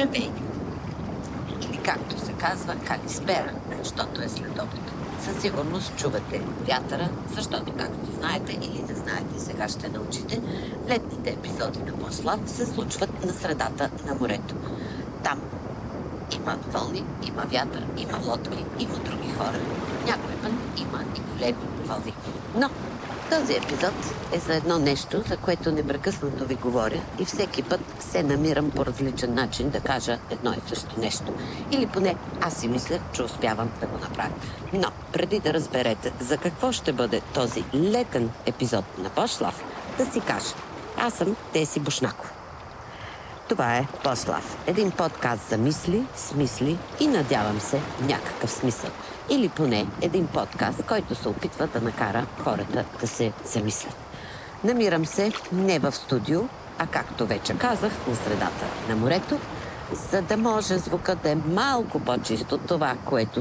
Здравей! Или както се казва, Калиспера, защото е следобед. Със сигурност чувате вятъра, защото, както знаете или не знаете, сега ще научите, летните епизоди на Послав се случват на средата на морето. Там има вълни, има вятър, има лодки, има други хора. Някой път има и големи вълни. Но този епизод е за едно нещо, за което непрекъснато ви говоря и всеки път се намирам по различен начин да кажа едно и също нещо. Или поне аз си мисля, че успявам да го направя. Но преди да разберете за какво ще бъде този летен епизод на Пошлав, да си кажа. Аз съм Теси Бушнаков. Това е Пошлав. Един подкаст за мисли, смисли и надявам се някакъв смисъл. Или поне един подкаст, който се опитва да накара хората да се замислят. Намирам се не в студио, а както вече казах, на средата на морето, за да може звукът да е малко по-чисто това, което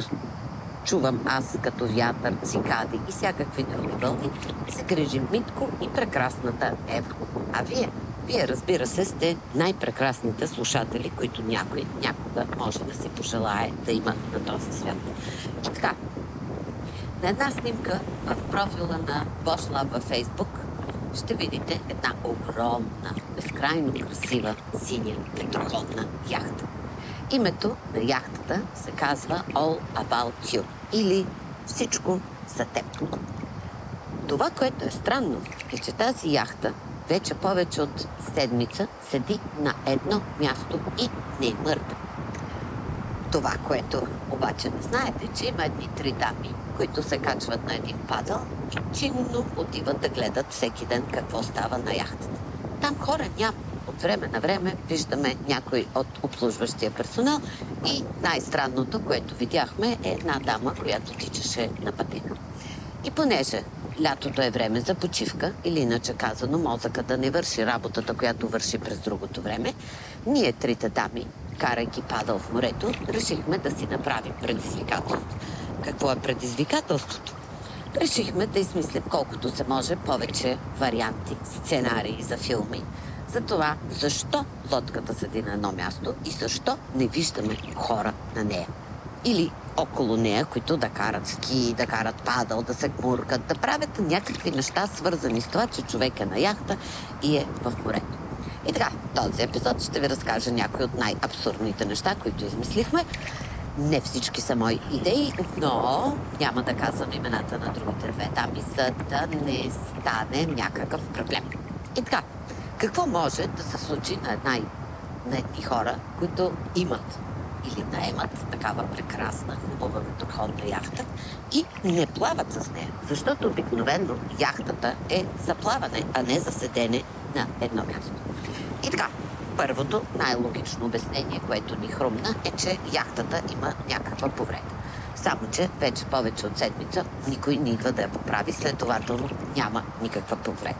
чувам аз като вятър, цикади и всякакви други вълни, се грижи Митко и прекрасната Ева. А вие? Вие, разбира се, сте най-прекрасните слушатели, които някой някога може да си пожелае да има на този свят. Така, на една снимка в профила на Бошла във Фейсбук ще видите една огромна, безкрайно красива синя ветроходна яхта. Името на яхтата се казва All About You или Всичко за теб. Това, което е странно, е, че тази яхта вече повече от седмица седи на едно място и не мърда. Това, което обаче не знаете, че има едни три дами, които се качват на един падъл и чинно отиват да гледат всеки ден какво става на яхтата. Там хора няма. От време на време виждаме някой от обслужващия персонал и най-странното, което видяхме е една дама, която тичаше на пътека. И понеже лятото е време за почивка, или иначе казано мозъка да не върши работата, която върши през другото време, ние трите дами, карайки падал в морето, решихме да си направим предизвикателство. Какво е предизвикателството? Решихме да измислим колкото се може повече варианти, сценарии за филми. За това, защо лодката седи на едно място и защо не виждаме хора на нея. Или около нея, които да карат ски, да карат падал, да се гмуркат, да правят някакви неща, свързани с това, че човек е на яхта и е в морето. И така, този епизод ще ви разкажа някои от най-абсурдните неща, които измислихме. Не всички са мои идеи, но няма да казвам имената на другите две дами, за да не стане някакъв проблем. И така, какво може да се случи на една на едни хора, които имат или наемат такава прекрасна, хубава ветроходна яхта и не плават с нея. Защото обикновено яхтата е за плаване, а не за седене на едно място. И така, първото най-логично обяснение, което ни хрумна, е, че яхтата има някаква повреда. Само, че вече повече от седмица никой не идва да я поправи, следователно няма никаква повреда.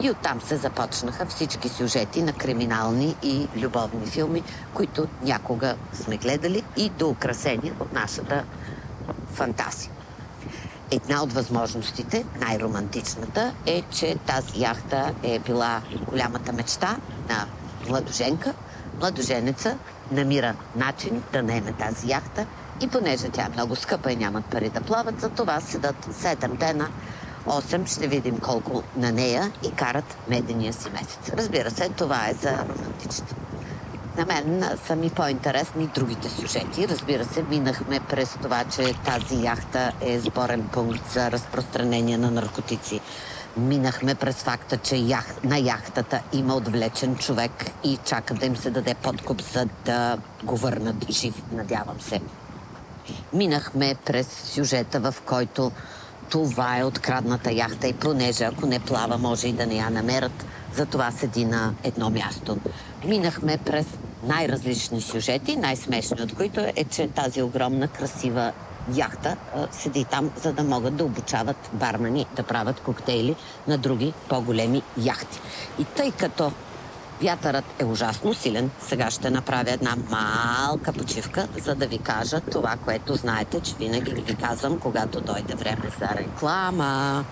И оттам се започнаха всички сюжети на криминални и любовни филми, които някога сме гледали и доукрасени от нашата фантазия. Една от възможностите, най-романтичната, е, че тази яхта е била голямата мечта на младоженка. Младоженеца намира начин да наеме тази яхта и понеже тя е много скъпа и нямат пари да плават, за това седат 7 дена 8 ще видим колко на нея и карат медения си месец. Разбира се, това е за романтичните. На мен са ми по-интересни другите сюжети. Разбира се, минахме през това, че тази яхта е сборен пункт за разпространение на наркотици. Минахме през факта, че ях... на яхтата има отвлечен човек и чака да им се даде подкуп, за да го върнат жив, надявам се. Минахме през сюжета, в който това е открадната яхта и понеже ако не плава, може и да не я намерят. Затова седи на едно място. Минахме през най-различни сюжети, най-смешни от които е, че тази огромна, красива яхта седи там, за да могат да обучават бармани да правят коктейли на други по-големи яхти. И тъй като Вятърът е ужасно силен. Сега ще направя една малка почивка, за да ви кажа това, което знаете, че винаги ви казвам, когато дойде време за реклама.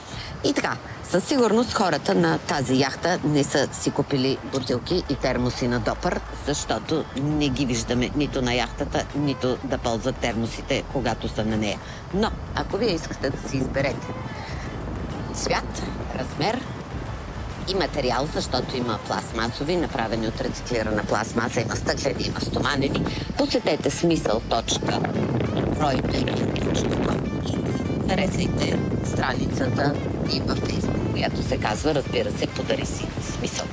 И така, със сигурност хората на тази яхта не са си купили бутилки и термоси на допър, защото не ги виждаме нито на яхтата, нито да ползват термосите, когато са на нея. Но, ако вие искате да си изберете цвят, размер, и материал, защото има пластмасови, направени от рециклирана пластмаса, има стъклени, има стоманени. Посетете смисъл точка харесайте страницата и във Фейсбук, която се казва, разбира се, подари си смисъл.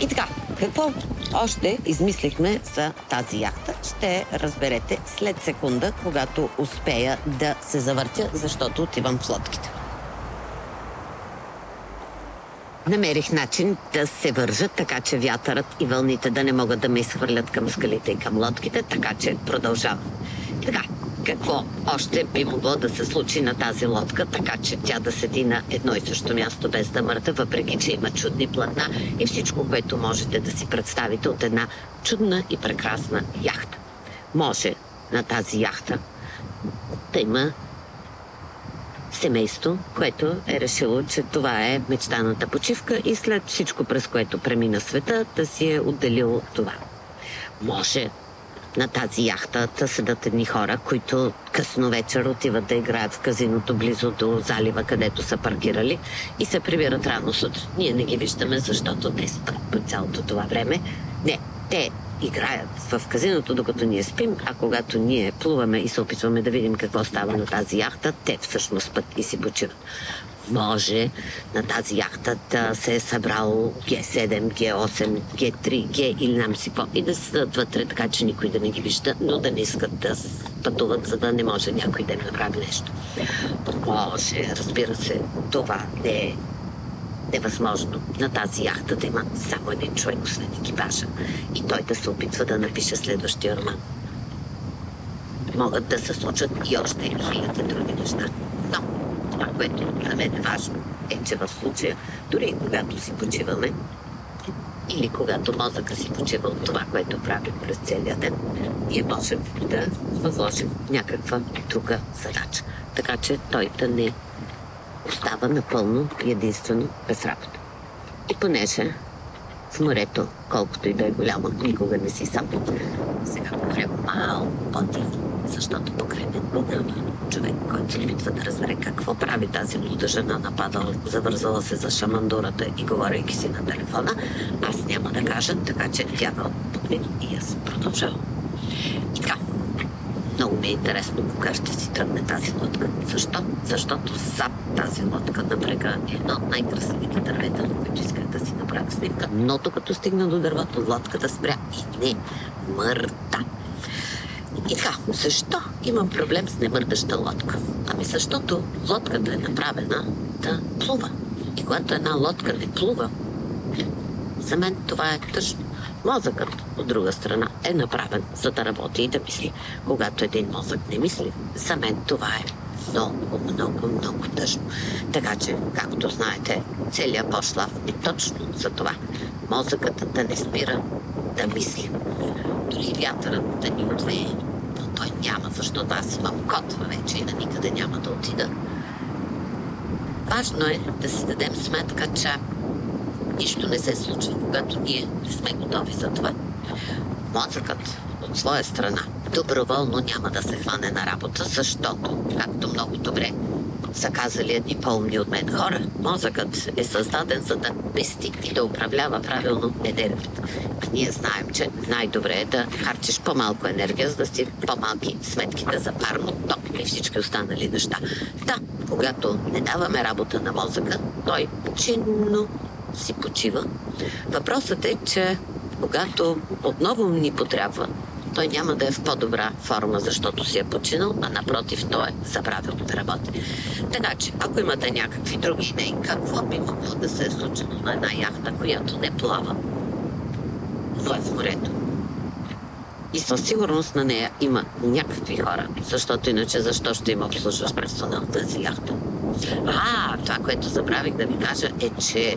И така, какво още измислихме за тази яхта, ще разберете след секунда, когато успея да се завъртя, защото отивам в лодките. Намерих начин да се вържат, така че вятърът и вълните да не могат да ме изхвърлят към скалите и към лодките, така че продължавам. Така, какво още би могло да се случи на тази лодка, така че тя да седи на едно и също място без да мърда, въпреки че има чудни платна и всичко, което можете да си представите от една чудна и прекрасна яхта. Може на тази яхта да има семейство, което е решило, че това е мечтаната почивка и след всичко, през което премина света, да си е отделил това. Може на тази яхта да седат едни хора, които късно вечер отиват да играят в казиното близо до залива, където са паркирали и се прибират рано сутрин. Ние не ги виждаме, защото те спят по цялото това време. Не, те играят в казиното, докато ние спим, а когато ние плуваме и се опитваме да видим какво става на тази яхта, те всъщност спът и си почиват. Може на тази яхта да се е събрал Г7, Г8, Г3, Г или нам си по и да седат вътре, така че никой да не ги вижда, но да не искат да пътуват, за да не може някой да им направи нещо. Може, разбира се, това не е невъзможно на тази яхта да има само един човек, освен екипажа. И той да се опитва да напише следващия роман. Могат да се случат и още хиляди други неща. Но това, което за мен е важно, е, че в случая, дори и когато си почиваме, или когато мозъка си почива от това, което правим през целия ден, ние можем да възложим някаква друга задача. Така че той да не остава напълно единствено без работа. И понеже в морето, колкото и да е голямо, никога не си сам. Сега говоря малко по-тихо, защото покрай мен минава човек, който се опитва да разбере какво прави тази луда жена, нападала, завързала се за шамандурата и говорейки си на телефона. Аз няма да кажа, така че тя ме подмина и аз продължавам. И така, много ми е интересно кога ще си тръгне тази лодка. Защо? Защото зад тази лодка на брега е едно от най-красивите дървета, на които исках да си направя снимка. Но като стигна до дървото, лодката спря и не мърда. И така, защо имам проблем с немърдаща лодка? Ами защото лодката е направена да плува. И когато една лодка не плува, за мен това е тъжно. Мозъкът, от друга страна, е направен за да работи и да мисли. Когато един мозък не мисли, за мен това е много, много, много тъжно. Така че, както знаете, целият пошлав е точно за това. Мозъкът да не спира да мисли. Дори вятърът да ни отвее, но той няма, защото аз имам котва вече и на никъде няма да отида. Важно е да си дадем сметка, че нищо не се случва, когато ние не сме готови за това. Мозъкът от своя страна доброволно няма да се хване на работа, защото, както много добре са казали едни по-умни от мен хора, мозъкът е създаден за да пести и да управлява правилно енергията. А ние знаем, че най-добре е да харчиш по-малко енергия, за да си по-малки сметките за парно, ток и всички останали неща. Да, когато не даваме работа на мозъка, той чинно си почива. Въпросът е, че когато отново ни потрябва, той няма да е в по-добра форма, защото си е починал, а напротив, той е забравил да работи. Така че, ако имате някакви други идеи, какво би могло да се е случило на една яхта, която не плава, но е в морето? И със сигурност на нея има някакви хора, защото иначе защо ще има обслужващ персонал тази яхта? А, това, което забравих да ви кажа е, че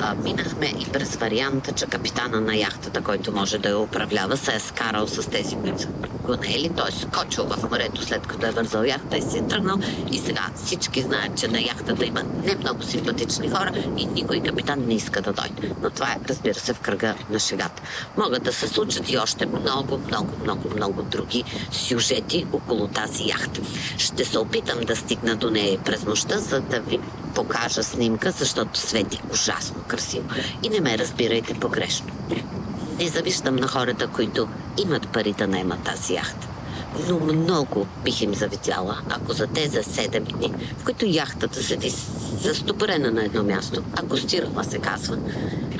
а, минахме и през варианта, че капитана на яхтата, който може да я управлява, се е скарал с тези, които са го наели. Той е скочил в морето след като е вързал яхта и си е тръгнал. И сега всички знаят, че на яхтата има не много симпатични хора и никой капитан не иска да дойде. Но това е, разбира се, в кръга на шегата. Могат да се случат и още много, много, много, много други сюжети около тази яхта. Ще се опитам да стигна до нея през нощта, за да ви покажа снимка, защото свети ужасно красиво. И не ме разбирайте погрешно. Не завиждам на хората, които имат пари да наемат тази яхта. Но много бих им завидяла, ако за тези 7 дни, в които яхтата седи застопорена на едно място, акустирала се казва,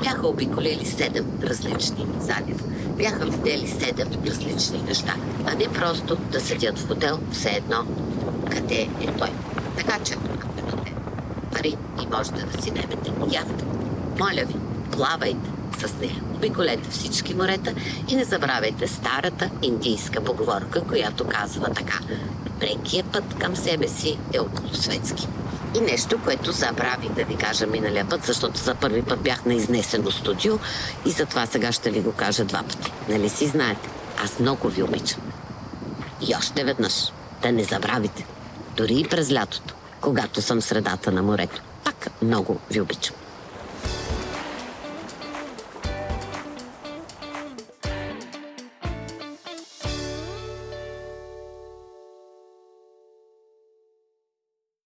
бяха обиколили 7 различни залива. Бяха видели 7 различни неща, а не просто да седят в хотел, все едно къде е той. Така че, пари и можете да си немете яхта, моля ви, плавайте с нея. Обиколете всички морета и не забравяйте старата индийска поговорка, която казва така. Прекият път към себе си е околосветски. И нещо, което забравих да ви кажа миналия път, защото за първи път бях на изнесено студио и затова сега ще ви го кажа два пъти. Нали си знаете? Аз много ви обичам. И още веднъж, да не забравите, дори и през лятото, когато съм средата на морето. Пак много ви обичам.